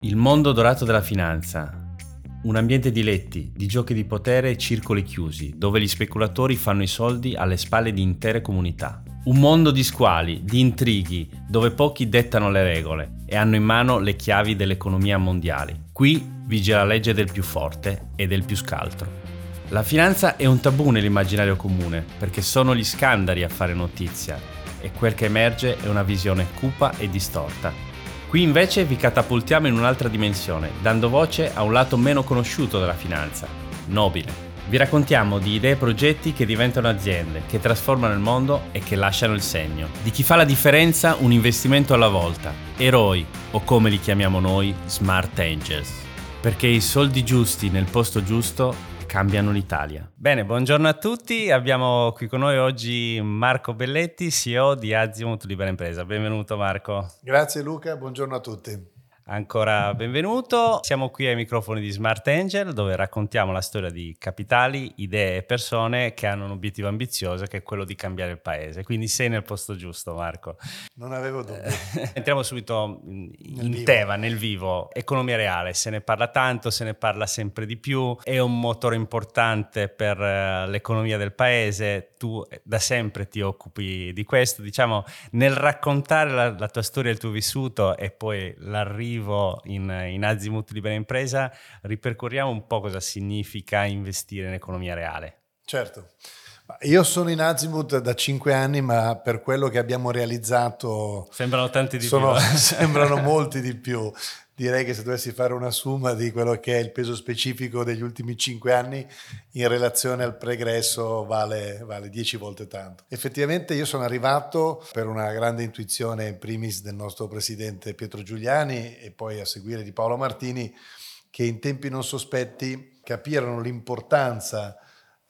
Il mondo dorato della finanza. Un ambiente di letti, di giochi di potere e circoli chiusi, dove gli speculatori fanno i soldi alle spalle di intere comunità. Un mondo di squali, di intrighi, dove pochi dettano le regole e hanno in mano le chiavi dell'economia mondiale. Qui vige la legge del più forte e del più scaltro. La finanza è un tabù nell'immaginario comune, perché sono gli scandali a fare notizia e quel che emerge è una visione cupa e distorta. Qui invece vi catapultiamo in un'altra dimensione, dando voce a un lato meno conosciuto della finanza, nobile. Vi raccontiamo di idee e progetti che diventano aziende, che trasformano il mondo e che lasciano il segno. Di chi fa la differenza un investimento alla volta, eroi o come li chiamiamo noi, smart angels. Perché i soldi giusti nel posto giusto cambiano l'Italia. Bene, buongiorno a tutti. Abbiamo qui con noi oggi Marco Belletti, CEO di Azimut Libera Impresa. Benvenuto Marco. Grazie Luca, buongiorno a tutti. Ancora benvenuto, siamo qui ai microfoni di Smart Angel dove raccontiamo la storia di capitali, idee e persone che hanno un obiettivo ambizioso che è quello di cambiare il paese. Quindi sei nel posto giusto Marco. Non avevo dubbi. Entriamo subito in, in tema, nel vivo. Economia reale, se ne parla tanto, se ne parla sempre di più, è un motore importante per uh, l'economia del paese, tu eh, da sempre ti occupi di questo. Diciamo, nel raccontare la, la tua storia, il tuo vissuto e poi l'arrivo arrivo in, in Azimut Libera Impresa, ripercorriamo un po' cosa significa investire in economia reale. Certo. Io sono in Azimut da cinque anni, ma per quello che abbiamo realizzato... Sembrano tanti di sono, più. sembrano molti di più direi che se dovessi fare una summa di quello che è il peso specifico degli ultimi cinque anni in relazione al pregresso vale, vale dieci volte tanto. Effettivamente io sono arrivato per una grande intuizione in primis del nostro presidente Pietro Giuliani e poi a seguire di Paolo Martini che in tempi non sospetti capirono l'importanza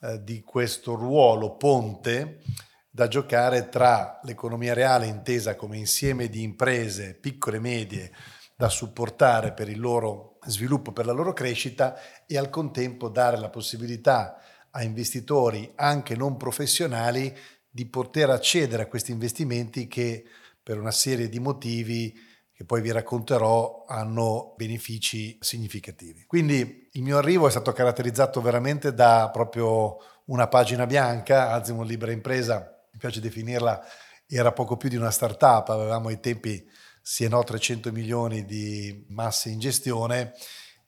eh, di questo ruolo ponte da giocare tra l'economia reale intesa come insieme di imprese piccole e medie da supportare per il loro sviluppo, per la loro crescita e al contempo dare la possibilità a investitori anche non professionali di poter accedere a questi investimenti che per una serie di motivi che poi vi racconterò hanno benefici significativi. Quindi il mio arrivo è stato caratterizzato veramente da proprio una pagina bianca, Azimut Libera Impresa, mi piace definirla, era poco più di una startup, avevamo ai tempi sì e no 300 milioni di masse in gestione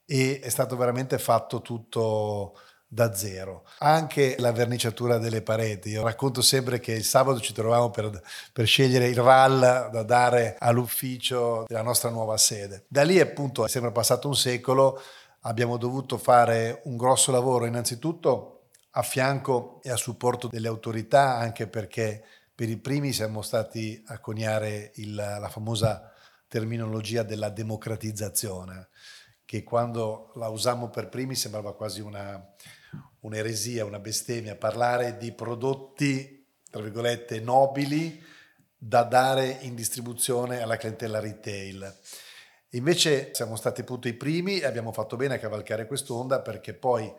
e è stato veramente fatto tutto da zero. Anche la verniciatura delle pareti. Io racconto sempre che il sabato ci trovavamo per, per, scegliere il RAL da dare all'ufficio della nostra nuova sede. Da lì appunto è sempre passato un secolo, abbiamo dovuto fare un grosso lavoro innanzitutto a fianco e a supporto delle autorità, anche perché per i primi siamo stati a coniare il, la famosa terminologia della democratizzazione, che quando la usammo per primi sembrava quasi una, un'eresia, una bestemmia, parlare di prodotti, tra virgolette, nobili da dare in distribuzione alla clientela retail. Invece siamo stati appunto i primi e abbiamo fatto bene a cavalcare quest'onda perché poi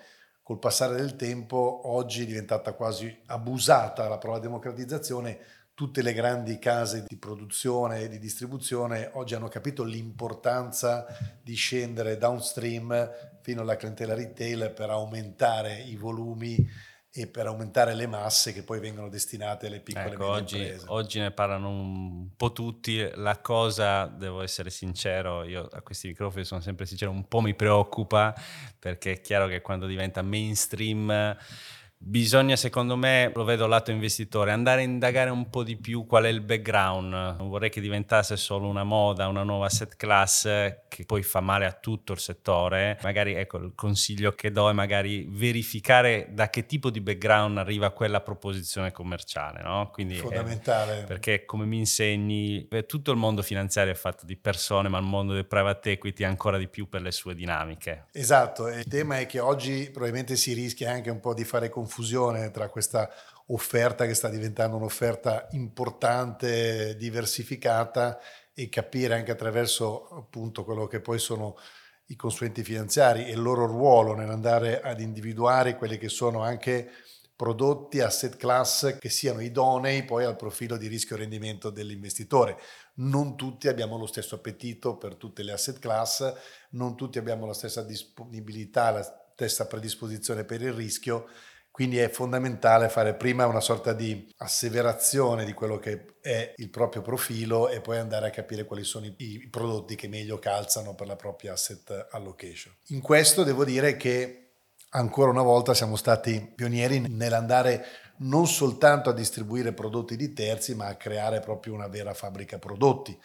col passare del tempo oggi è diventata quasi abusata la parola democratizzazione, tutte le grandi case di produzione e di distribuzione oggi hanno capito l'importanza di scendere downstream fino alla clientela retail per aumentare i volumi e per aumentare le masse che poi vengono destinate alle piccole ecco, medie oggi, imprese. Oggi ne parlano un po' tutti, la cosa, devo essere sincero, io a questi microfoni sono sempre sincero, un po' mi preoccupa perché è chiaro che quando diventa mainstream Bisogna, secondo me, lo vedo lato investitore, andare a indagare un po' di più qual è il background. Non vorrei che diventasse solo una moda, una nuova set class che poi fa male a tutto il settore. Magari, ecco, il consiglio che do è magari verificare da che tipo di background arriva quella proposizione commerciale, no? Quindi Fondamentale. È, perché, come mi insegni, tutto il mondo finanziario è fatto di persone, ma il mondo del private equity ancora di più per le sue dinamiche. Esatto, il tema è che oggi probabilmente si rischia anche un po' di fare confusione confusione tra questa offerta che sta diventando un'offerta importante, diversificata e capire anche attraverso appunto quello che poi sono i consulenti finanziari e il loro ruolo nell'andare ad individuare quelli che sono anche prodotti, asset class che siano idonei poi al profilo di rischio rendimento dell'investitore. Non tutti abbiamo lo stesso appetito per tutte le asset class, non tutti abbiamo la stessa disponibilità, la stessa predisposizione per il rischio, quindi è fondamentale fare prima una sorta di asseverazione di quello che è il proprio profilo e poi andare a capire quali sono i, i prodotti che meglio calzano per la propria asset allocation. In questo devo dire che ancora una volta siamo stati pionieri nell'andare non soltanto a distribuire prodotti di terzi, ma a creare proprio una vera fabbrica prodotti.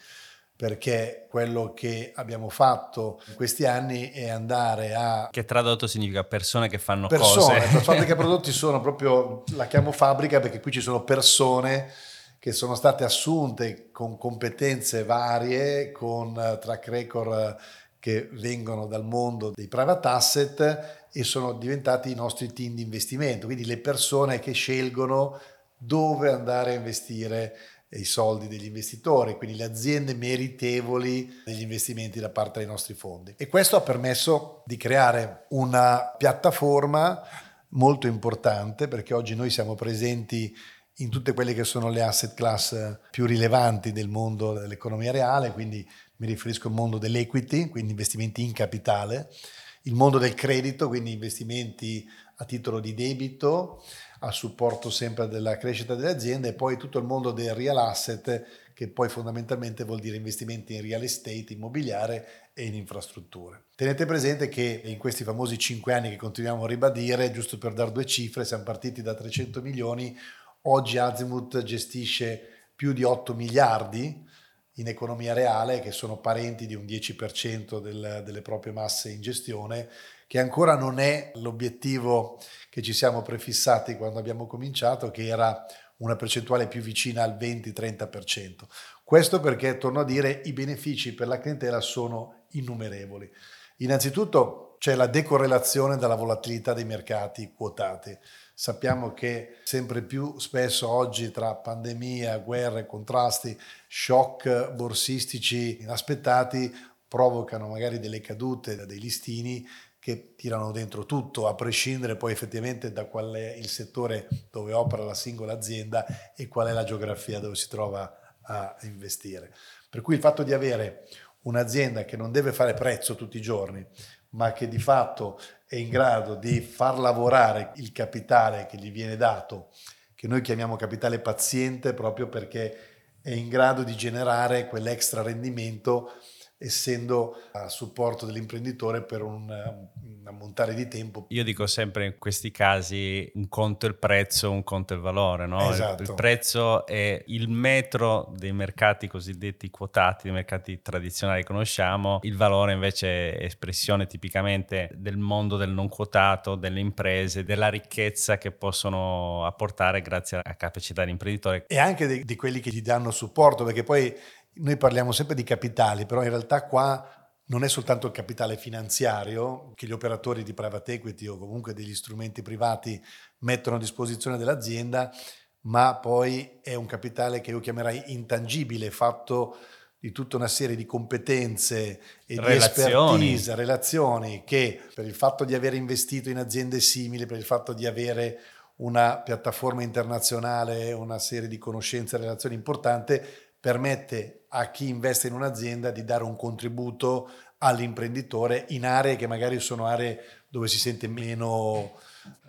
Perché quello che abbiamo fatto in questi anni è andare a. Che tradotto significa persone che fanno persone, cose. fabbrica prodotti sono proprio. La chiamo fabbrica perché qui ci sono persone che sono state assunte con competenze varie, con track record che vengono dal mondo dei private asset e sono diventati i nostri team di investimento, quindi le persone che scelgono dove andare a investire i soldi degli investitori, quindi le aziende meritevoli degli investimenti da parte dei nostri fondi. E questo ha permesso di creare una piattaforma molto importante perché oggi noi siamo presenti in tutte quelle che sono le asset class più rilevanti del mondo dell'economia reale, quindi mi riferisco al mondo dell'equity, quindi investimenti in capitale, il mondo del credito, quindi investimenti a titolo di debito, a supporto sempre della crescita delle aziende, e poi tutto il mondo del real asset, che poi fondamentalmente vuol dire investimenti in real estate, immobiliare e in infrastrutture. Tenete presente che in questi famosi 5 anni che continuiamo a ribadire, giusto per dare due cifre, siamo partiti da 300 milioni, oggi Azimut gestisce più di 8 miliardi, in economia reale, che sono parenti di un 10% del, delle proprie masse in gestione, che ancora non è l'obiettivo che ci siamo prefissati quando abbiamo cominciato, che era una percentuale più vicina al 20-30%. Questo perché, torno a dire, i benefici per la clientela sono innumerevoli. Innanzitutto c'è la decorrelazione dalla volatilità dei mercati quotati. Sappiamo che sempre più spesso oggi tra pandemia, guerre, contrasti, shock borsistici inaspettati provocano magari delle cadute dei listini che tirano dentro tutto, a prescindere poi effettivamente da qual è il settore dove opera la singola azienda e qual è la geografia dove si trova a investire. Per cui il fatto di avere un'azienda che non deve fare prezzo tutti i giorni, ma che di fatto è in grado di far lavorare il capitale che gli viene dato, che noi chiamiamo capitale paziente proprio perché è in grado di generare quell'extra rendimento essendo a supporto dell'imprenditore per un, un, ammontare di tempo. Io dico sempre in questi casi un conto è il prezzo, un conto è il valore. No? Esatto. Il, il, prezzo è il metro dei mercati cosiddetti quotati, dei mercati tradizionali che conosciamo, il valore invece è espressione tipicamente del mondo del non quotato, delle imprese, della ricchezza che possono apportare grazie alla capacità dell'imprenditore. E anche di, di quelli che gli danno supporto, perché poi noi parliamo sempre di capitali, però in realtà qua non è soltanto il capitale finanziario che gli operatori di private equity o comunque degli strumenti privati mettono a disposizione dell'azienda, ma poi è un capitale che io chiamerei intangibile, fatto di tutta una serie di competenze e relazioni. di expertise, relazioni che per il fatto di aver investito in aziende simili, per il fatto di avere una piattaforma internazionale, una serie di conoscenze e relazioni importante, permette a chi investe in un'azienda di dare un contributo all'imprenditore in aree che magari sono aree dove si sente meno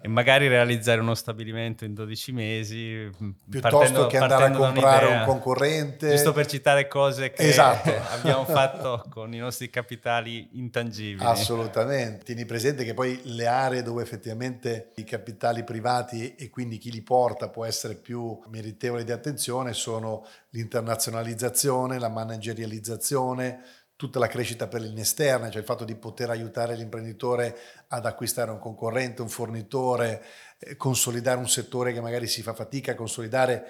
e magari realizzare uno stabilimento in 12 mesi piuttosto partendo, che andare a comprare un concorrente. Giusto per citare cose che esatto. abbiamo fatto con i nostri capitali intangibili. Assolutamente. Tieni presente che poi le aree dove effettivamente i capitali privati e quindi chi li porta può essere più meritevole di attenzione sono l'internazionalizzazione la managerializzazione tutta la crescita per l'inesterna, cioè il fatto di poter aiutare l'imprenditore ad acquistare un concorrente, un fornitore, eh, consolidare un settore che magari si fa fatica a consolidare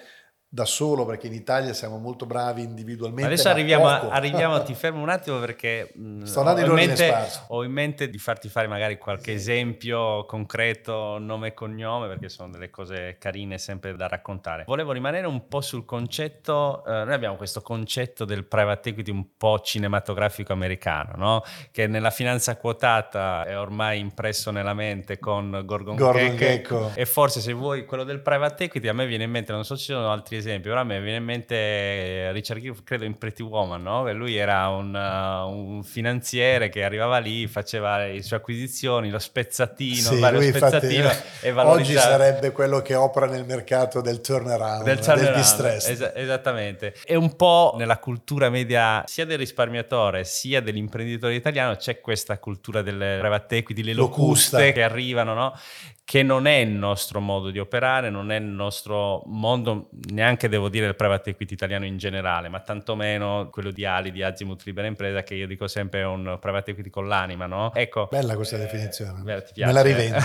da solo perché in Italia siamo molto bravi individualmente. Adesso arriviamo, a, arriviamo, ti fermo un attimo perché Sto andando in, ho, in mente, ho in mente di farti fare magari qualche sì. esempio concreto, nome e cognome, perché sono delle cose carine sempre da raccontare. Volevo rimanere un po' sul concetto, eh, noi abbiamo questo concetto del private equity un po' cinematografico americano, no? che nella finanza quotata è ormai impresso nella mente con Gorgon, Gordon Gecko. E forse se vuoi quello del private equity, a me viene in mente, non so se ci sono altri esempi, esempio, però a me viene in mente eh, Richard Gere, credo in Pretty Woman, no? lui era un, uh, un, finanziere che arrivava lì, faceva le sue acquisizioni, lo spezzatino, sì, vario spezzatino infatti, e Oggi sarebbe quello che opera nel mercato del turnaround, del, turnaround, del distress. Es- esattamente. E un po' nella cultura media sia del risparmiatore sia dell'imprenditore italiano c'è questa cultura delle private equity, le locuste Locusta. che arrivano, no? che non è il nostro modo di operare, non è il nostro mondo, neanche devo dire il private equity italiano in generale, ma tantomeno quello di Ali, di Azimut Libera Impresa, che io dico sempre è un private equity con l'anima, no? Ecco. Bella questa eh, definizione. Beh, Me la rivendo.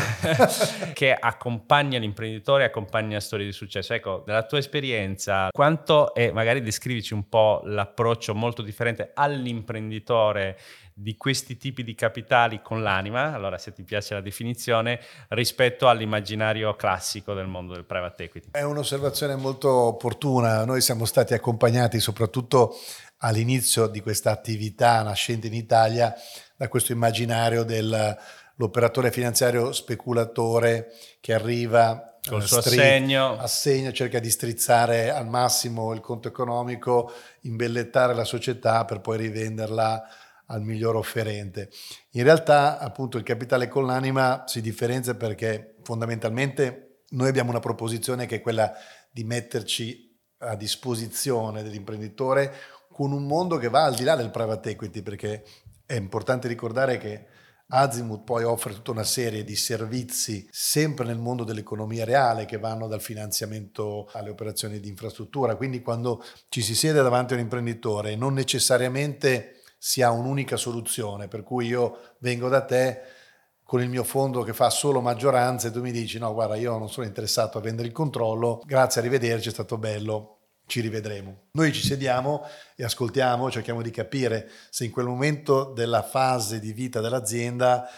che accompagna l'imprenditore, accompagna storie di successo. Ecco, dalla tua esperienza, quanto è, magari descrivici un po' l'approccio molto differente all'imprenditore di questi tipi di capitali con l'anima, allora se ti piace la definizione, rispetto all'immaginario classico del mondo del private equity. È un'osservazione molto opportuna, noi siamo stati accompagnati soprattutto all'inizio di questa attività nascente in Italia da questo immaginario dell'operatore finanziario speculatore che arriva col suo street, assegno. assegno, cerca di strizzare al massimo il conto economico, imbellettare la società per poi rivenderla al miglior offerente. In realtà appunto il capitale con l'anima si differenzia perché fondamentalmente noi abbiamo una proposizione che è quella di metterci a disposizione dell'imprenditore con un mondo che va al di là del private equity perché è importante ricordare che Azimut poi offre tutta una serie di servizi sempre nel mondo dell'economia reale che vanno dal finanziamento alle operazioni di infrastruttura. Quindi quando ci si siede davanti a un imprenditore non necessariamente si ha un'unica soluzione, per cui io vengo da te con il mio fondo che fa solo maggioranza e tu mi dici no guarda io non sono interessato a vendere il controllo, grazie, arrivederci, è stato bello, ci rivedremo. Noi ci sediamo e ascoltiamo, cerchiamo di capire se in quel momento della fase di vita dell'azienda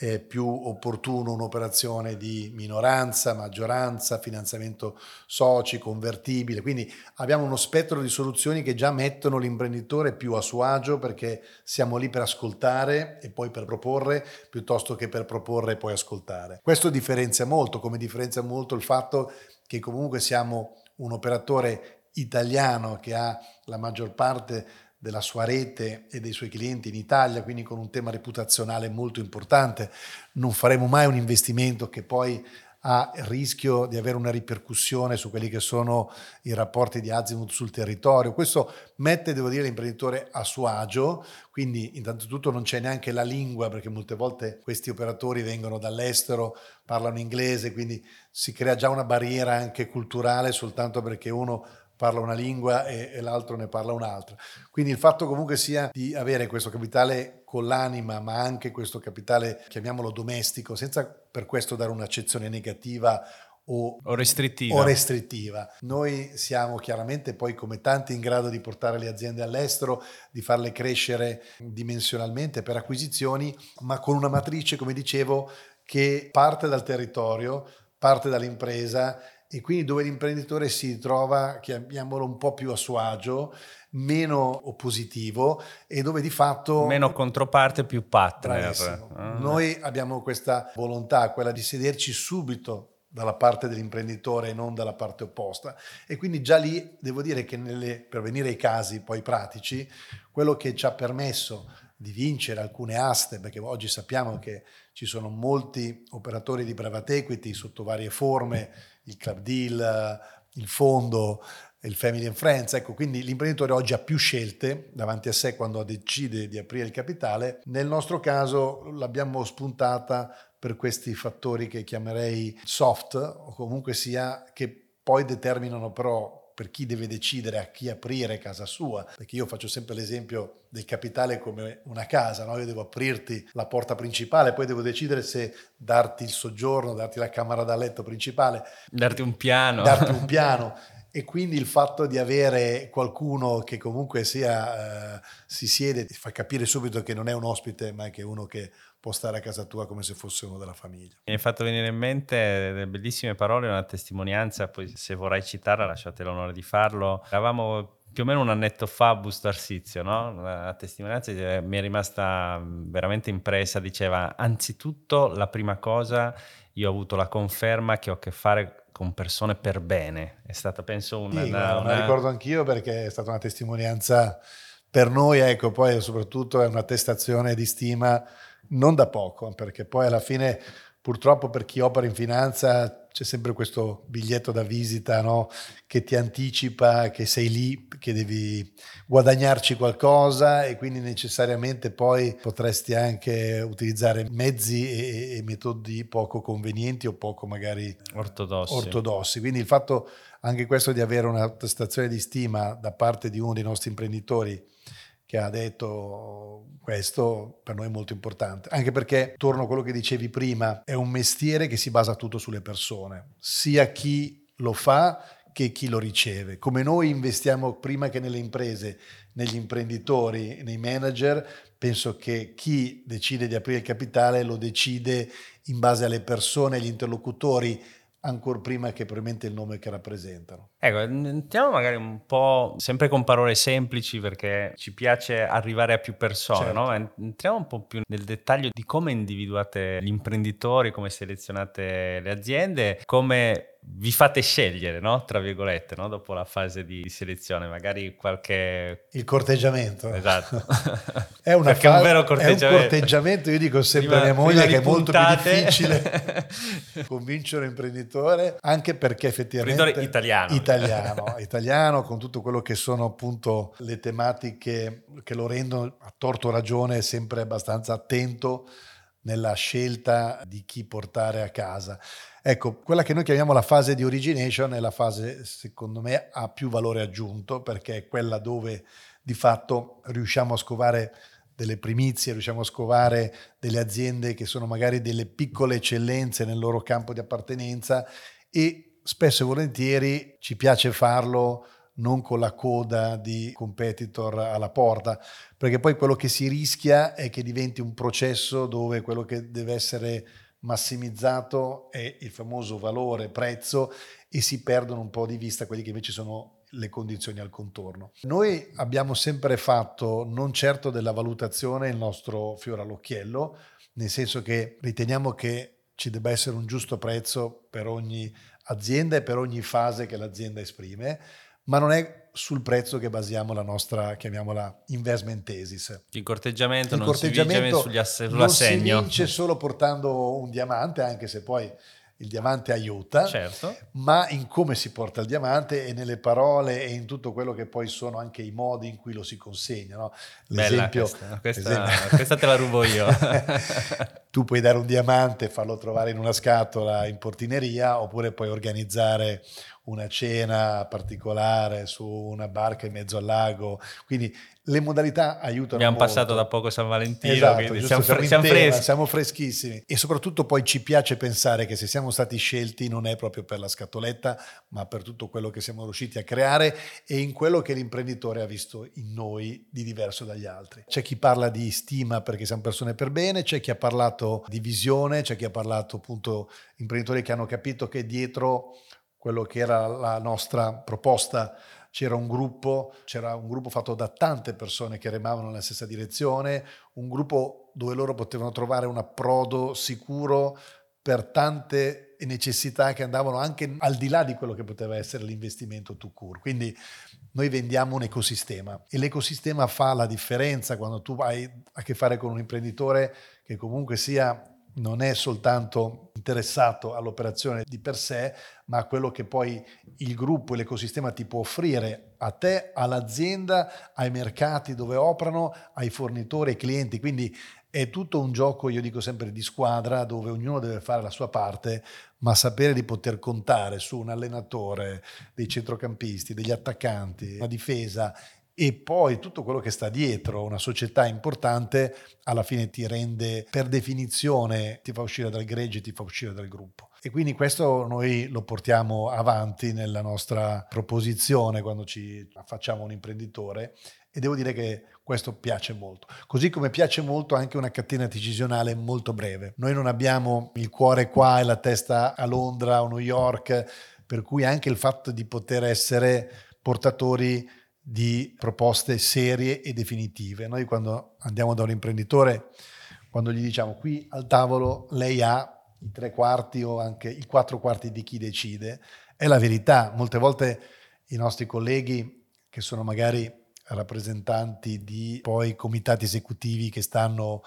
è più opportuno un'operazione di minoranza, maggioranza, finanziamento soci, convertibile. Quindi abbiamo uno spettro di soluzioni che già mettono l'imprenditore più a suo agio perché siamo lì per ascoltare e poi per proporre piuttosto che per proporre e poi ascoltare. Questo differenzia molto, come differenzia molto il fatto che comunque siamo un operatore italiano che ha la maggior parte della sua rete e dei suoi clienti in Italia, quindi con un tema reputazionale molto importante. Non faremo mai un investimento che poi ha il rischio di avere una ripercussione su quelli che sono i rapporti di Azimut sul territorio. Questo mette, devo dire, l'imprenditore a suo agio, quindi intanto non c'è neanche la lingua, perché molte volte questi operatori vengono dall'estero, parlano inglese, quindi si crea già una barriera anche culturale soltanto perché uno parla una lingua e, e, l'altro ne parla un'altra. Quindi il fatto comunque sia di avere questo capitale con l'anima, ma anche questo capitale, chiamiamolo domestico, senza per questo dare un'accezione negativa o, o, restrittiva. o, restrittiva. Noi siamo chiaramente poi come tanti in grado di portare le aziende all'estero, di farle crescere dimensionalmente per acquisizioni, ma con una matrice, come dicevo, che parte dal territorio, parte dall'impresa e quindi dove l'imprenditore si trova, chiamiamolo un po' più a suo agio, meno oppositivo e dove di fatto... Meno controparte, più partner. Ah. Noi abbiamo questa volontà, quella di sederci subito dalla parte dell'imprenditore e non dalla parte opposta. E quindi già lì devo dire che nelle, per venire ai casi poi pratici, quello che ci ha permesso di vincere alcune aste, perché oggi sappiamo che ci sono molti operatori di private equity sotto varie forme, il club deal, il fondo, il family and friends. Ecco, quindi l'imprenditore oggi ha più scelte davanti a sé quando decide di aprire il capitale. Nel nostro caso l'abbiamo spuntata per questi fattori che chiamerei soft o comunque sia che poi determinano però per chi deve decidere a chi aprire casa sua, perché io faccio sempre l'esempio del capitale come una casa, no? io devo aprirti la porta principale, poi devo decidere se darti il soggiorno, darti la camera da letto principale, darti un piano. Darti un piano. e quindi il fatto di avere qualcuno che comunque sia, eh, si siede, ti fa capire subito che non è un ospite, ma che è uno che può stare a casa tua come se fosse uno della famiglia. Mi hai fatto venire in mente delle bellissime parole, una testimonianza, poi se vorrai citarla lasciate l'onore di farlo. Eravamo più o meno un annetto fa a Busto Arsizio, no? la testimonianza mi è rimasta veramente impressa, diceva anzitutto la prima cosa io ho avuto la conferma che ho a che fare con persone per bene, è stata penso una... Sì, una, una... la ricordo anch'io perché è stata una testimonianza per noi, ecco, poi soprattutto è un'attestazione di stima non da poco, perché poi alla fine purtroppo per chi opera in finanza c'è sempre questo biglietto da visita no? che ti anticipa che sei lì, che devi guadagnarci qualcosa e quindi necessariamente poi potresti anche utilizzare mezzi e, e metodi poco convenienti o poco magari ortodossi. ortodossi. Quindi il fatto anche questo di avere una prestazione di stima da parte di uno dei nostri imprenditori che ha detto questo per noi è molto importante, anche perché, torno a quello che dicevi prima, è un mestiere che si basa tutto sulle persone, sia chi lo fa che chi lo riceve. Come noi investiamo prima che nelle imprese, negli imprenditori, nei manager, penso che chi decide di aprire il capitale lo decide in base alle persone, agli interlocutori ancora prima che probabilmente il nome che rappresentano. Ecco, entriamo magari un po' sempre con parole semplici perché ci piace arrivare a più persone, certo. no? Entriamo un po' più nel dettaglio di come individuate gli imprenditori, come selezionate le aziende, come vi fate scegliere, no? Tra virgolette, no? Dopo la fase di selezione, magari qualche... Il corteggiamento. Esatto. è, una fa... è un vero corteggiamento. È un corteggiamento, io dico sempre prima, a mia moglie che è molto più difficile convincere un imprenditore, anche perché effettivamente... Imprenditore italiano. Italiano, italiano, con tutto quello che sono appunto le tematiche che lo rendono a torto ragione sempre abbastanza attento nella scelta di chi portare a casa. Ecco, quella che noi chiamiamo la fase di origination è la fase, secondo me, ha più valore aggiunto perché è quella dove di fatto riusciamo a scovare delle primizie, riusciamo a scovare delle aziende che sono magari delle piccole eccellenze nel loro campo di appartenenza e spesso e volentieri ci piace farlo non con la coda di competitor alla porta, perché poi quello che si rischia è che diventi un processo dove quello che deve essere massimizzato è il famoso valore prezzo e si perdono un po' di vista quelli che invece sono le condizioni al contorno. Noi abbiamo sempre fatto non certo della valutazione il nostro fiore all'occhiello, nel senso che riteniamo che ci debba essere un giusto prezzo per ogni azienda e per ogni fase che l'azienda esprime, ma non è sul prezzo che basiamo la nostra, chiamiamola, investment thesis. Il corteggiamento il non corteggiamento si vince sugli sull'assegno. Non si vince solo portando un diamante, anche se poi il diamante aiuta, certo. ma in come si porta il diamante e nelle parole e in tutto quello che poi sono anche i modi in cui lo si consegna. No? L'esempio, questa, questa, l'esempio... questa te la rubo io. tu puoi dare un diamante e farlo trovare in una scatola in portineria oppure puoi organizzare una cena particolare su una barca in mezzo al lago. Quindi le modalità aiutano Abbiamo molto. passato da poco San Valentino, esatto, quindi siamo, siamo, siamo, freschi. siamo, freschissimi. E soprattutto poi ci piace pensare che se siamo stati scelti non è proprio per la scatoletta, ma per tutto quello che siamo riusciti a creare e in quello che l'imprenditore ha visto in noi di diverso dagli altri. C'è chi parla di stima perché siamo persone per bene, c'è chi ha parlato di visione, c'è chi ha parlato appunto imprenditori che hanno capito che dietro quello che era la nostra proposta c'era un gruppo, c'era un gruppo fatto da tante persone che remavano nella stessa direzione, un gruppo dove loro potevano trovare un approdo sicuro per tante necessità che andavano anche al di là di quello che poteva essere l'investimento to cure. Quindi noi vendiamo un ecosistema e l'ecosistema fa la differenza quando tu hai a che fare con un imprenditore che comunque sia non è soltanto interessato all'operazione di per sé, ma a quello che poi il gruppo e l'ecosistema ti può offrire a te, all'azienda, ai mercati dove operano, ai fornitori, ai clienti. Quindi è tutto un gioco, io dico sempre, di squadra dove ognuno deve fare la sua parte, ma sapere di poter contare su un allenatore, dei centrocampisti, degli attaccanti, una difesa e poi tutto quello che sta dietro una società importante alla fine ti rende per definizione ti fa uscire dal gregge, ti fa uscire dal gruppo. E quindi questo noi lo portiamo avanti nella nostra proposizione quando ci facciamo un imprenditore e devo dire che questo piace molto. Così come piace molto anche una catena decisionale molto breve. Noi non abbiamo il cuore qua e la testa a Londra o New York, per cui anche il fatto di poter essere portatori di proposte serie e definitive. Noi quando andiamo da un imprenditore, quando gli diciamo qui al tavolo lei ha i tre quarti o anche i quattro quarti di chi decide, è la verità. Molte volte i nostri colleghi che sono magari rappresentanti di poi comitati esecutivi che stanno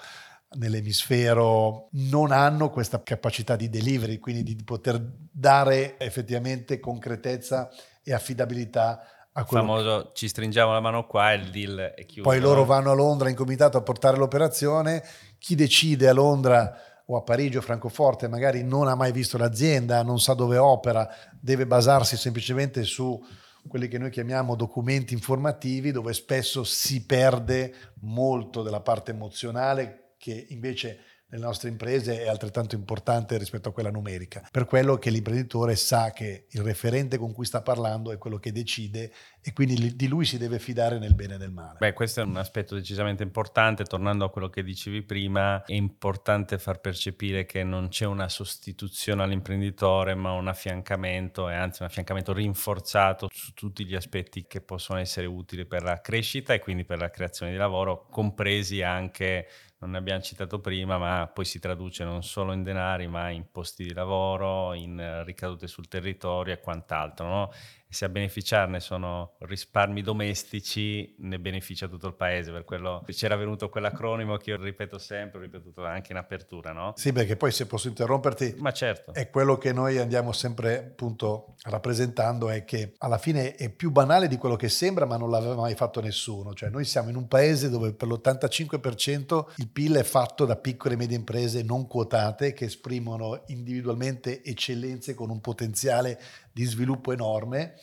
nell'emisfero non hanno questa capacità di delivery, quindi di poter dare effettivamente concretezza e affidabilità quello famoso che... ci stringiamo la mano qua e il deal è chiuso. Poi loro vanno a Londra in comitato a portare l'operazione, chi decide a Londra o a Parigi o Francoforte magari non ha mai visto l'azienda, non sa dove opera, deve basarsi semplicemente su quelli che noi chiamiamo documenti informativi dove spesso si perde molto della parte emozionale che invece nelle nostre imprese è altrettanto importante rispetto a quella numerica, per quello che l'imprenditore sa che il referente con cui sta parlando è quello che decide e quindi di lui si deve fidare nel bene e nel male. Beh, questo è un aspetto decisamente importante, tornando a quello che dicevi prima, è importante far percepire che non c'è una sostituzione all'imprenditore, ma un affiancamento e anzi un affiancamento rinforzato su tutti gli aspetti che possono essere utili per la crescita e quindi per la creazione di lavoro, compresi anche non ne abbiamo citato prima, ma poi si traduce non solo in denari, ma in posti di lavoro, in ricadute sul territorio e quant'altro. No? Se a beneficiarne sono risparmi domestici, ne beneficia tutto il paese. Per quello c'era venuto quell'acronimo che io ripeto sempre, ho ripetuto anche in apertura, no? Sì, perché poi se posso interromperti, ma certo. È quello che noi andiamo sempre appunto rappresentando è che alla fine è più banale di quello che sembra, ma non l'aveva mai fatto nessuno. Cioè noi siamo in un paese dove per l'85% il PIL è fatto da piccole e medie imprese non quotate che esprimono individualmente eccellenze con un potenziale di sviluppo enorme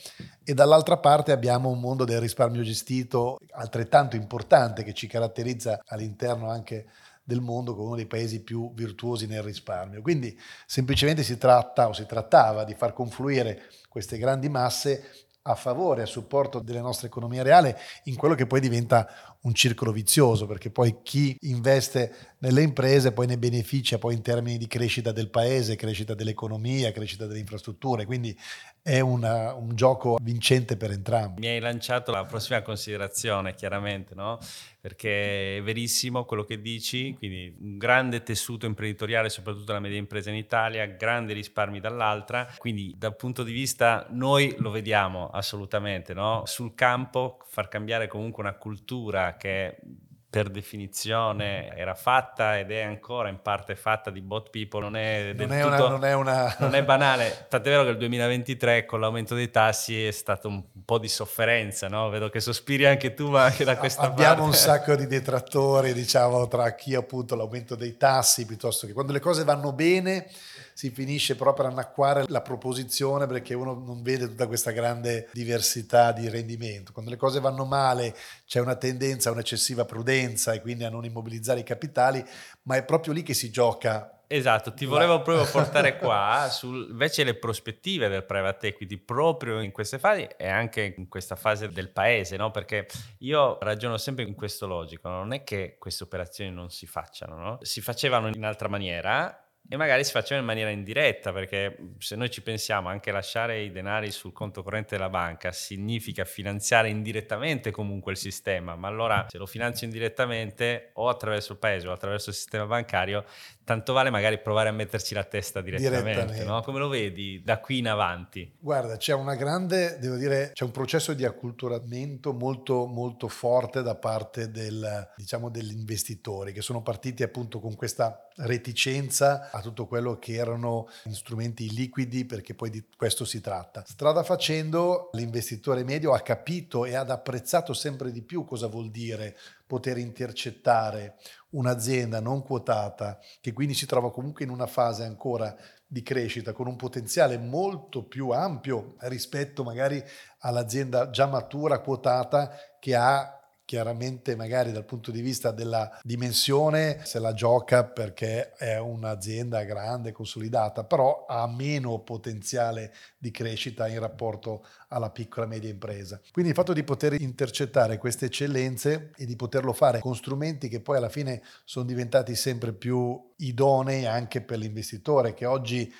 e dall'altra parte abbiamo un mondo del risparmio gestito altrettanto importante che ci caratterizza all'interno anche del mondo come uno dei paesi più virtuosi nel risparmio. Quindi semplicemente si tratta o si trattava di far confluire queste grandi masse a favore, a supporto della nostra economia reale in quello che poi diventa un circolo vizioso, perché poi chi investe nelle imprese poi ne beneficia poi in termini di crescita del paese, crescita dell'economia, crescita delle infrastrutture, quindi è una, un gioco vincente per entrambi. Mi hai lanciato la prossima considerazione, chiaramente, no? perché è verissimo quello che dici, quindi un grande tessuto imprenditoriale, soprattutto la media impresa in Italia, grandi risparmi dall'altra, quindi dal punto di vista noi lo vediamo assolutamente, no? sul campo far cambiare comunque una cultura che per definizione era fatta ed è ancora in parte fatta di bot people, non è, non è, tutto, una, non è, una... non è banale. Tant'è vero che il 2023 con l'aumento dei tassi è stato un po' di sofferenza, no? vedo che sospiri anche tu, ma anche da questa Abbiamo parte. un sacco di detrattori, diciamo, tra chi appunto l'aumento dei tassi, piuttosto che quando le cose vanno bene si finisce proprio per annacquare la proposizione perché uno non vede tutta questa grande diversità di rendimento. Quando le cose vanno male c'è una tendenza a un'eccessiva prudenza e quindi a non immobilizzare i capitali, ma è proprio lì che si gioca Esatto, ti volevo proprio portare qua su invece le prospettive del private equity proprio in queste fasi e anche in questa fase del paese, no? Perché io ragiono sempre in questo logico, non è che queste operazioni non si facciano, no? Si facevano in altra maniera e magari si faceva in maniera indiretta, perché se noi ci pensiamo, anche lasciare i denari sul conto corrente della banca significa finanziare indirettamente comunque il sistema, ma allora se lo finanzio indirettamente o attraverso il paese o attraverso il sistema bancario, tanto vale magari provare a metterci la testa direttamente, direttamente. No? Come lo vedi da qui in avanti? Guarda, c'è una grande, devo dire, c'è un processo di acculturamento molto, molto forte da parte del, diciamo, degli investitori che sono partiti appunto con questa reticenza a tutto quello che erano strumenti liquidi perché poi di questo si tratta. Strada facendo l'investitore medio ha capito e ha apprezzato sempre di più cosa vuol dire poter intercettare un'azienda non quotata che quindi si trova comunque in una fase ancora di crescita con un potenziale molto più ampio rispetto magari all'azienda già matura quotata che ha chiaramente magari dal punto di vista della dimensione se la gioca perché è un'azienda grande, consolidata, però ha meno potenziale di crescita in rapporto alla piccola e media impresa. Quindi il fatto di poter intercettare queste eccellenze e di poterlo fare con strumenti che poi alla fine sono diventati sempre più idonei anche per l'investitore che oggi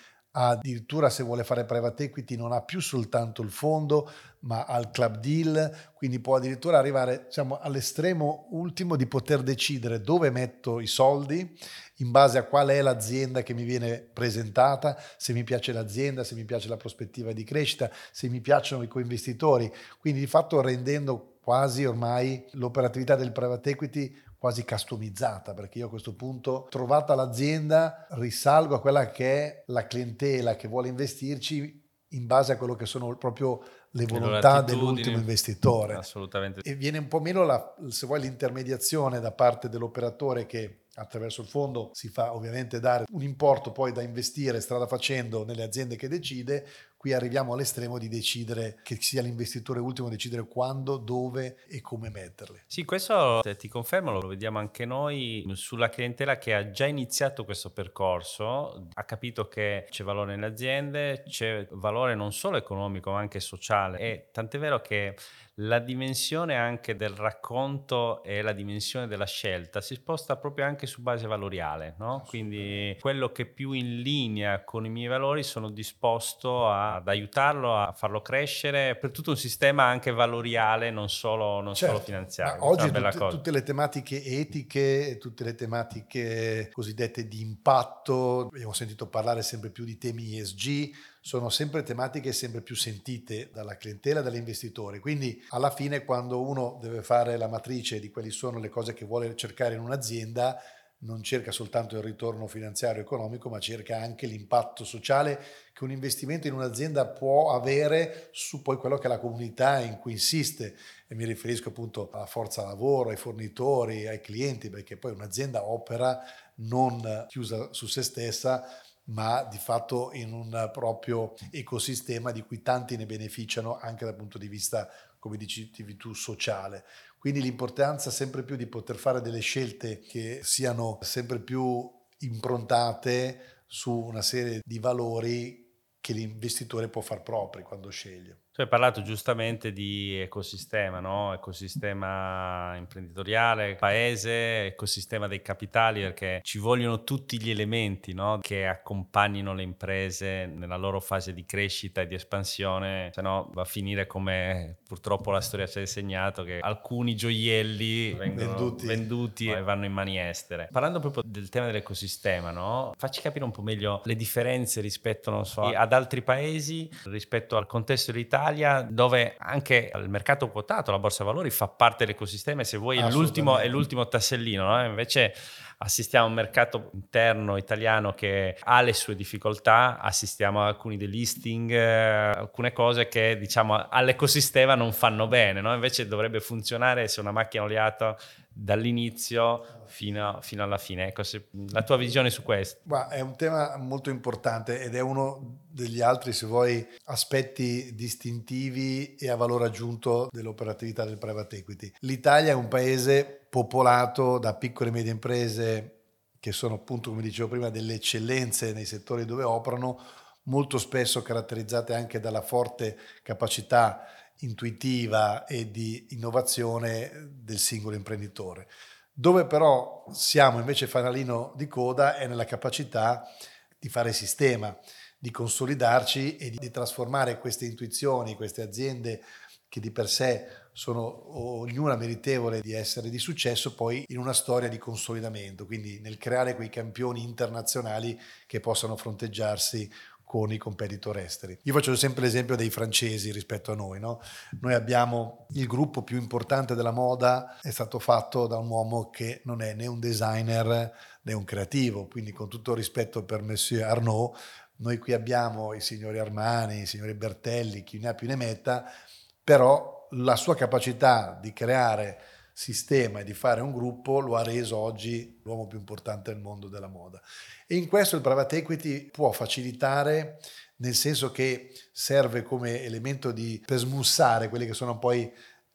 addirittura se vuole fare private equity non ha più soltanto il fondo ma ha il club deal, quindi può addirittura arrivare diciamo, all'estremo ultimo di poter decidere dove metto i soldi in base a qual è l'azienda che mi viene presentata, se mi piace l'azienda, se mi piace la prospettiva di crescita, se mi piacciono i coinvestitori, quindi di fatto rendendo quasi ormai l'operatività del private equity quasi customizzata, perché io a questo punto, trovata l'azienda, risalgo a quella che è la clientela che vuole investirci in base a quello che sono proprio le volontà dell'ultimo investitore. Assolutamente. E viene un po' meno, la, se vuoi, l'intermediazione da parte dell'operatore che attraverso il fondo si fa ovviamente dare un importo poi da investire strada facendo nelle aziende che decide, qui arriviamo all'estremo di decidere che sia l'investitore ultimo a decidere quando, dove e come metterle. Sì, questo ti confermo, lo vediamo anche noi sulla clientela che ha già iniziato questo percorso, ha capito che c'è valore nelle aziende, c'è valore non solo economico ma anche sociale e tant'è vero che la dimensione anche del racconto e la dimensione della scelta si sposta proprio anche su base valoriale, no? quindi quello che più in linea con i miei valori sono disposto ad aiutarlo, a farlo crescere per tutto un sistema anche valoriale, non solo, non certo, solo finanziario. Oggi tutte, tutte, le tematiche etiche, tutte le tematiche cosiddette di impatto, abbiamo sentito parlare sempre più di temi ESG, sono sempre tematiche sempre più sentite dalla clientela dagli investitori. Quindi alla fine quando uno deve fare la matrice di quali sono le cose che vuole cercare in un'azienda, non cerca soltanto il ritorno finanziario economico, ma cerca anche l'impatto sociale che un investimento in un'azienda può avere su poi quello che è la comunità in cui insiste. E mi riferisco appunto alla forza lavoro, ai fornitori, ai clienti, perché poi un'azienda opera non chiusa su se stessa, ma di fatto in un proprio ecosistema di cui tanti ne beneficiano anche dal punto di vista, come dicevi tu, sociale. Quindi l'importanza sempre più di poter fare delle scelte che siano sempre più improntate su una serie di valori che l'investitore può far propri quando sceglie. Tu hai parlato giustamente di ecosistema, no? ecosistema imprenditoriale, paese, ecosistema dei capitali, perché ci vogliono tutti gli elementi no? che accompagnino le imprese nella loro fase di crescita e di espansione, se no va a finire come purtroppo la storia ci ha insegnato, che alcuni gioielli vengono venduti, venduti e vanno in mani estere. Parlando proprio del tema dell'ecosistema, no? facci capire un po' meglio le differenze rispetto so, ad altri paesi, rispetto al contesto dell'Italia Italia dove anche il mercato quotato, la borsa valori fa parte dell'ecosistema e se vuoi è l'ultimo, è l'ultimo tassellino, no? invece assistiamo a un mercato interno italiano che ha le sue difficoltà, assistiamo a alcuni delisting, eh, alcune cose che diciamo all'ecosistema non fanno bene, no? invece dovrebbe funzionare se una macchina oliata dall'inizio fino, fino, alla fine. Ecco, se, la tua visione su questo. Bah, è un tema molto importante ed è uno degli altri, se vuoi, aspetti distintivi e a valore aggiunto dell'operatività del private equity. L'Italia è un paese popolato da piccole e medie imprese che sono appunto, come dicevo prima, delle eccellenze nei settori dove operano, molto spesso caratterizzate anche dalla forte capacità intuitiva e di innovazione del singolo imprenditore. Dove però siamo invece fanalino di coda è nella capacità di fare sistema, di consolidarci e di trasformare queste intuizioni, queste aziende che di per sé sono ognuna meritevole di essere di successo, poi in una storia di consolidamento, quindi nel creare quei campioni internazionali che possano fronteggiarsi con i competitor esteri. Io faccio sempre l'esempio dei francesi rispetto a noi. No? Noi abbiamo il gruppo più importante della moda, è stato fatto da un uomo che non è né un designer né un creativo, quindi con tutto rispetto per Monsieur Arnaud, noi qui abbiamo i signori Armani, i signori Bertelli, chi ne ha più ne metta, però la sua capacità di creare sistema e di fare un gruppo lo ha reso oggi l'uomo più importante del mondo della moda. E in questo il private equity può facilitare nel senso che serve come elemento di, per smussare quelli che sono poi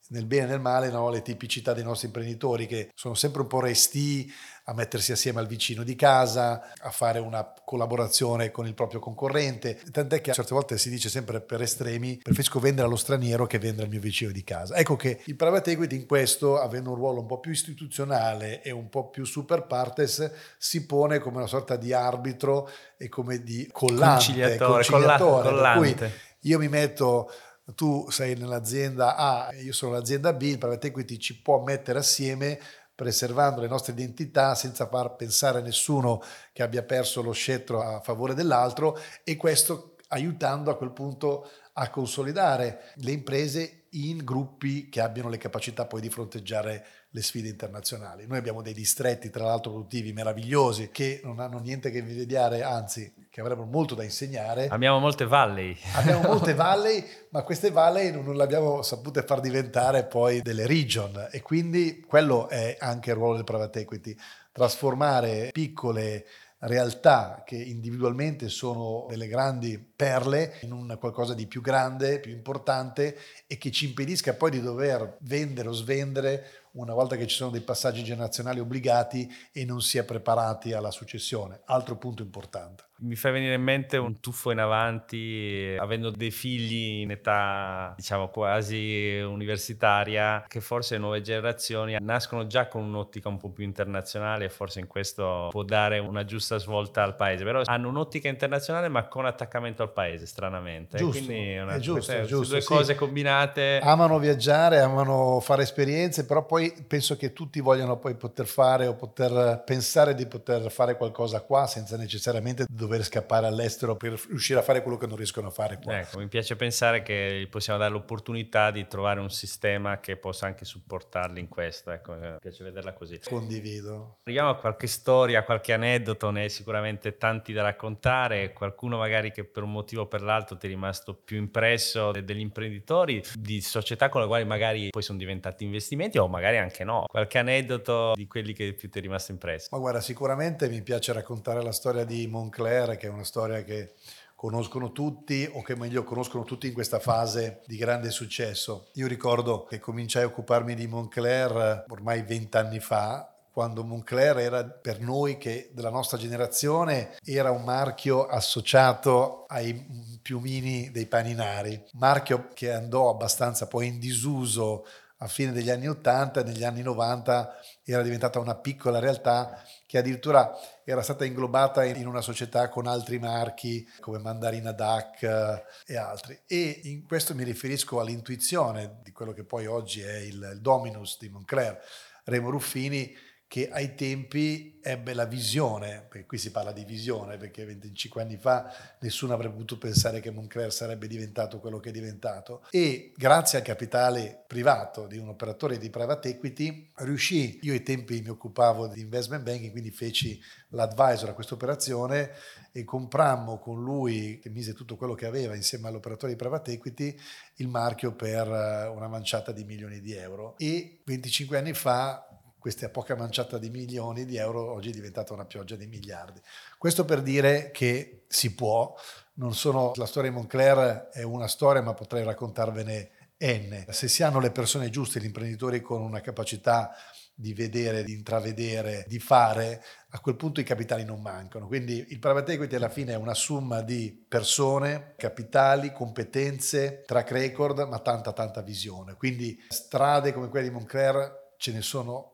nel bene e nel male no? le tipicità dei nostri imprenditori che sono sempre un po' resti a mettersi assieme al vicino di casa, a fare una collaborazione con il proprio concorrente, tant'è che a certe volte si dice sempre per estremi, preferisco vendere allo straniero che vendere al mio vicino di casa. Ecco che il private equity in questo, avendo un ruolo un po' più istituzionale e un po' più super partes, si pone come una sorta di arbitro e come di collante, conciliatore, conciliatore collante. io mi metto tu sei nell'azienda A e io sono nell'azienda B, il private equity ci può mettere assieme preservando le nostre identità senza far pensare a nessuno che abbia perso lo scettro a favore dell'altro e questo aiutando a quel punto a consolidare le imprese in gruppi che abbiano le capacità poi di fronteggiare le sfide internazionali. Noi abbiamo dei distretti, tra l'altro, produttivi meravigliosi che non hanno niente che invidiare, anzi, che avrebbero molto da insegnare. Abbiamo molte valley. Abbiamo molte valley, ma queste valley non le abbiamo sapute far diventare poi delle region e quindi quello è anche il ruolo del private equity, trasformare piccole realtà che individualmente sono delle grandi perle in un qualcosa di più grande, più importante e che ci impedisca poi di dover vendere o svendere una volta che ci sono dei passaggi generazionali obbligati e non si è preparati alla successione. Altro punto importante. Mi fa venire in mente un tuffo in avanti, avendo dei figli in età, diciamo, quasi universitaria, che forse nuove generazioni nascono già con un'ottica un po' più internazionale e forse in questo può dare una giusta svolta al paese. Però hanno un'ottica internazionale ma con attaccamento al paese, stranamente. Giusto, Quindi una, è giusto, è giusto, due sì. cose combinate. Amano viaggiare, amano fare esperienze, però poi penso che tutti vogliano poi poter fare o poter pensare di poter fare qualcosa qua senza necessariamente dover scappare all'estero per riuscire a fare quello che non riescono a fare qua. Ecco, mi piace pensare che possiamo dare l'opportunità di trovare un sistema che possa anche supportarli in questo, ecco, mi piace vederla così. Condivido. Arriviamo a qualche storia, qualche aneddoto, ne hai sicuramente tanti da raccontare, qualcuno magari che per un motivo o per l'altro ti è rimasto più impresso degli imprenditori, di società con le quali magari poi sono diventati investimenti o magari anche no. Qualche aneddoto di quelli che più ti è rimasto impresso? Ma guarda, sicuramente mi piace raccontare la storia di Moncler, che è una storia che conoscono tutti o che meglio conoscono tutti in questa fase di grande successo. Io ricordo che cominciai a occuparmi di Moncler ormai vent'anni fa, quando Moncler era per noi che della nostra generazione era un marchio associato ai piumini dei paninari, marchio che andò abbastanza poi in disuso a fine degli anni 80 negli anni 90 era diventata una piccola realtà che addirittura era stata inglobata in una società con altri marchi come Mandarina Duck eh, e altri. E in questo mi riferisco all'intuizione di quello che poi oggi è il Dominus di Moncler, Remo Ruffini, che ai tempi ebbe la visione, perché qui si parla di visione, perché 25 anni fa nessuno avrebbe potuto pensare che Moncler sarebbe diventato quello che è diventato. E grazie al capitale privato di un operatore di private equity riuscì, io ai tempi mi occupavo di investment banking, quindi feci l'advisor a questa operazione e comprammo con lui, che mise tutto quello che aveva insieme all'operatore di private equity, il marchio per eh, una manciata di milioni di euro. E 25 anni fa questa poca manciata di milioni di euro oggi è diventata una pioggia di miliardi. Questo per dire che si può, non sono, la storia di Moncler è una storia ma potrei raccontarvene N. Se si hanno le persone giuste, gli imprenditori con una capacità di vedere, di intravedere, di fare, a quel punto i capitali non mancano. Quindi il private equity alla fine è una somma di persone, capitali, competenze, track record, ma tanta tanta visione. Quindi strade come quelle di Moncler ce ne sono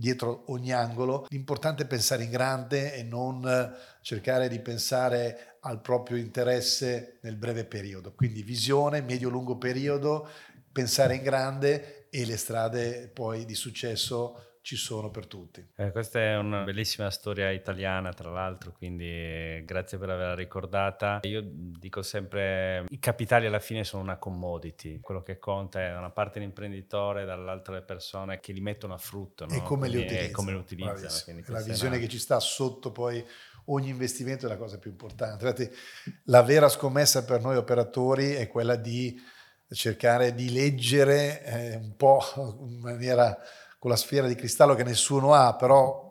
dietro ogni angolo. L'importante è pensare in grande e non cercare di pensare al proprio interesse nel breve periodo. Quindi visione, medio-lungo periodo, pensare in grande e le strade poi di successo ci sono per tutti. Eh, questa è una bellissima storia italiana, tra l'altro, quindi grazie per averla ricordata. Io dico sempre, i capitali alla fine sono una commodity, quello che conta è da una parte l'imprenditore, dall'altra le persone che li mettono a frutto. No? E come quindi, li utilizzano. Come li utilizzano la visione una... che ci sta sotto poi ogni investimento è la cosa più importante. Infatti, la vera scommessa per noi operatori è quella di cercare di leggere eh, un po' in maniera con la sfera di cristallo che nessuno ha, però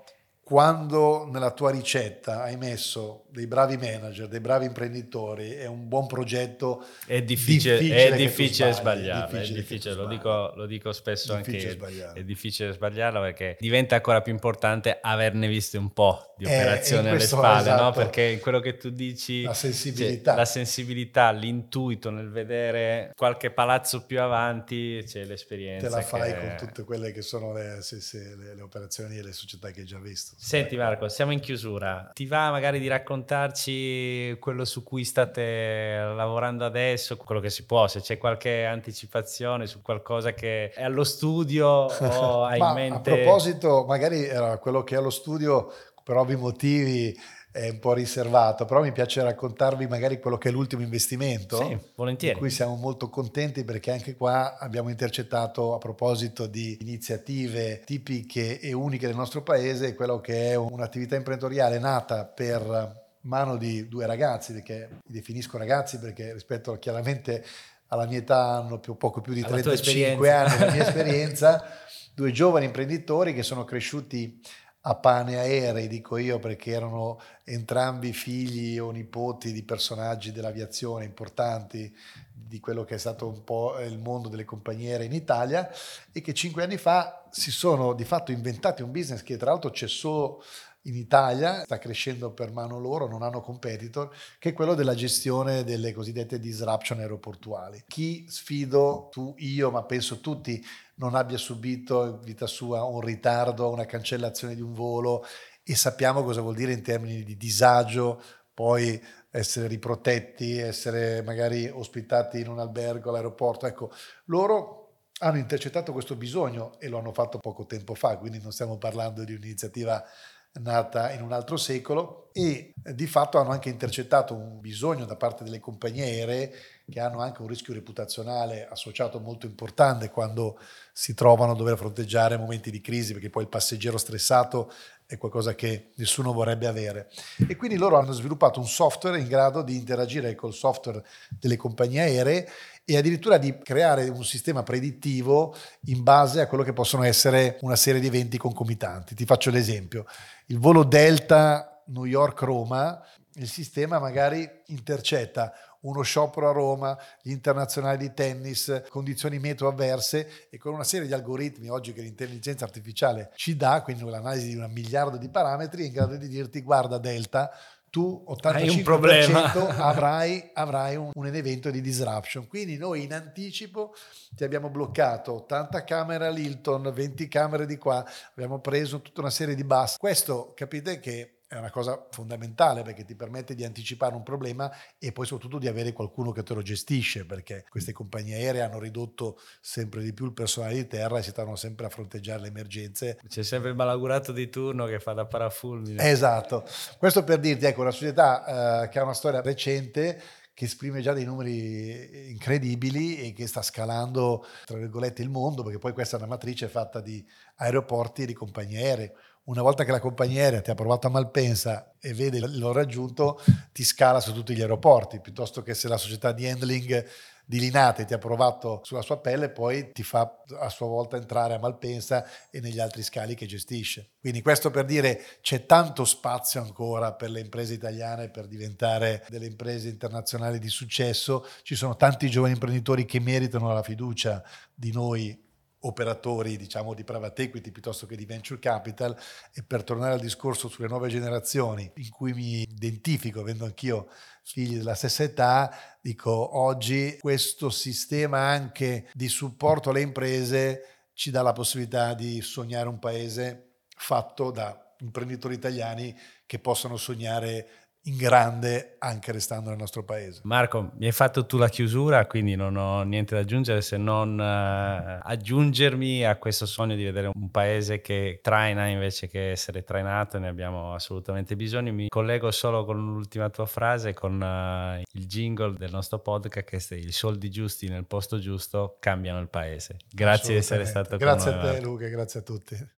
quando nella tua ricetta hai messo dei bravi manager, dei bravi imprenditori e un buon progetto, è difficile, difficile è difficile sbagliarlo. È difficile, è difficile lo, dico, lo, dico, spesso anche è difficile sbagliarlo perché diventa ancora più importante averne viste un po' di eh, operazioni alle spalle, esatto, no? perché quello che tu dici, la sensibilità, cioè, la sensibilità, l'intuito nel vedere qualche palazzo più avanti, c'è l'esperienza. Te la fai che... con tutte quelle che sono le, se, se, le, le operazioni e le società che hai già visto. Senti Marco, siamo in chiusura. Ti va magari di raccontarci quello su cui state lavorando adesso, quello che si può, se c'è qualche anticipazione su qualcosa che è allo studio o hai in mente... A proposito, magari era quello che è allo studio per ovvi motivi è un po' riservato, però mi piace raccontarvi magari quello che è l'ultimo investimento, sì, volentieri. di cui siamo molto contenti perché anche qua abbiamo intercettato a proposito di iniziative tipiche e uniche del nostro paese, quello che è un'attività imprenditoriale nata per mano di due ragazzi, perché li definisco ragazzi perché rispetto chiaramente alla mia età hanno più, poco più di alla 35 anni, la mia esperienza, due giovani imprenditori che sono cresciuti a pane aerei, dico io, perché erano entrambi figli o nipoti di personaggi dell'aviazione importanti di quello che è stato un po' il mondo delle compagnie aeree in Italia e che cinque anni fa si sono di fatto inventati un business che tra l'altro c'è solo in Italia, sta crescendo per mano loro, non hanno competitor, che è quello della gestione delle cosiddette disruption aeroportuali. Chi sfido, tu, io, ma penso tutti, non abbia subito in vita sua un ritardo, una cancellazione di un volo e sappiamo cosa vuol dire in termini di disagio, poi essere riprotetti, essere magari ospitati in un albergo all'aeroporto. Ecco, loro hanno intercettato questo bisogno e lo hanno fatto poco tempo fa, quindi non stiamo parlando di un'iniziativa nata in un altro secolo e eh, di fatto hanno anche intercettato un bisogno da parte delle compagnie aeree che hanno anche un rischio reputazionale associato molto importante quando si trovano a dover fronteggiare momenti di crisi perché poi il passeggero stressato è qualcosa che nessuno vorrebbe avere. E quindi loro hanno sviluppato un software in grado di interagire col software delle compagnie aeree e addirittura di creare un sistema predittivo in base a quello che possono essere una serie di eventi concomitanti. Ti faccio l'esempio. Il volo Delta New York-Roma, il sistema magari intercetta uno sciopero a Roma, gli internazionali di tennis, condizioni meteo avverse e con una serie di algoritmi oggi che l'intelligenza artificiale ci dà, quindi l'analisi di un miliardo di parametri, è in grado di dirti guarda Delta, tu 85% avrai, avrai un, un, evento di disruption. Quindi noi in anticipo ti abbiamo bloccato 80 camere all'Hilton, 20 camere di qua, abbiamo preso tutta una serie di bus. Questo capite che è una cosa fondamentale perché ti permette di anticipare un problema e poi soprattutto di avere qualcuno che te lo gestisce perché queste compagnie aeree hanno ridotto sempre di più il personale di terra e si stanno sempre a fronteggiare le emergenze. C'è sempre il malagurato di turno che fa da parafulmine. Esatto, questo per dirti, ecco, una società eh, che ha una storia recente che esprime già dei numeri incredibili e che sta scalando, tra virgolette, il mondo, perché poi questa è una matrice fatta di aeroporti e di compagnie aeree una volta che la compagnia aerea ti ha provato a Malpensa e vede l'ho raggiunto, ti scala su tutti gli aeroporti, piuttosto che se la società di handling di Linate ti ha provato sulla sua pelle, poi ti fa a sua volta entrare a Malpensa e negli altri scali che gestisce. Quindi questo per dire c'è tanto spazio ancora per le imprese italiane per diventare delle imprese internazionali di successo. Ci sono tanti giovani imprenditori che meritano la fiducia di noi operatori diciamo di private equity piuttosto che di venture capital e per tornare al discorso sulle nuove generazioni in cui mi identifico avendo anch'io figli della stessa età dico oggi questo sistema anche di supporto alle imprese ci dà la possibilità di sognare un paese fatto da imprenditori italiani che possano sognare in grande anche restando nel nostro paese. Marco, mi hai fatto tu la chiusura, quindi non ho niente da aggiungere se non uh, aggiungermi a questo sogno di vedere un paese che traina invece che essere trainato, ne abbiamo assolutamente bisogno. Mi collego solo con l'ultima tua frase, con uh, il jingle del nostro podcast che è i soldi giusti nel posto giusto cambiano il paese. Grazie di essere stato grazie con noi. Grazie a te Luca, grazie a tutti.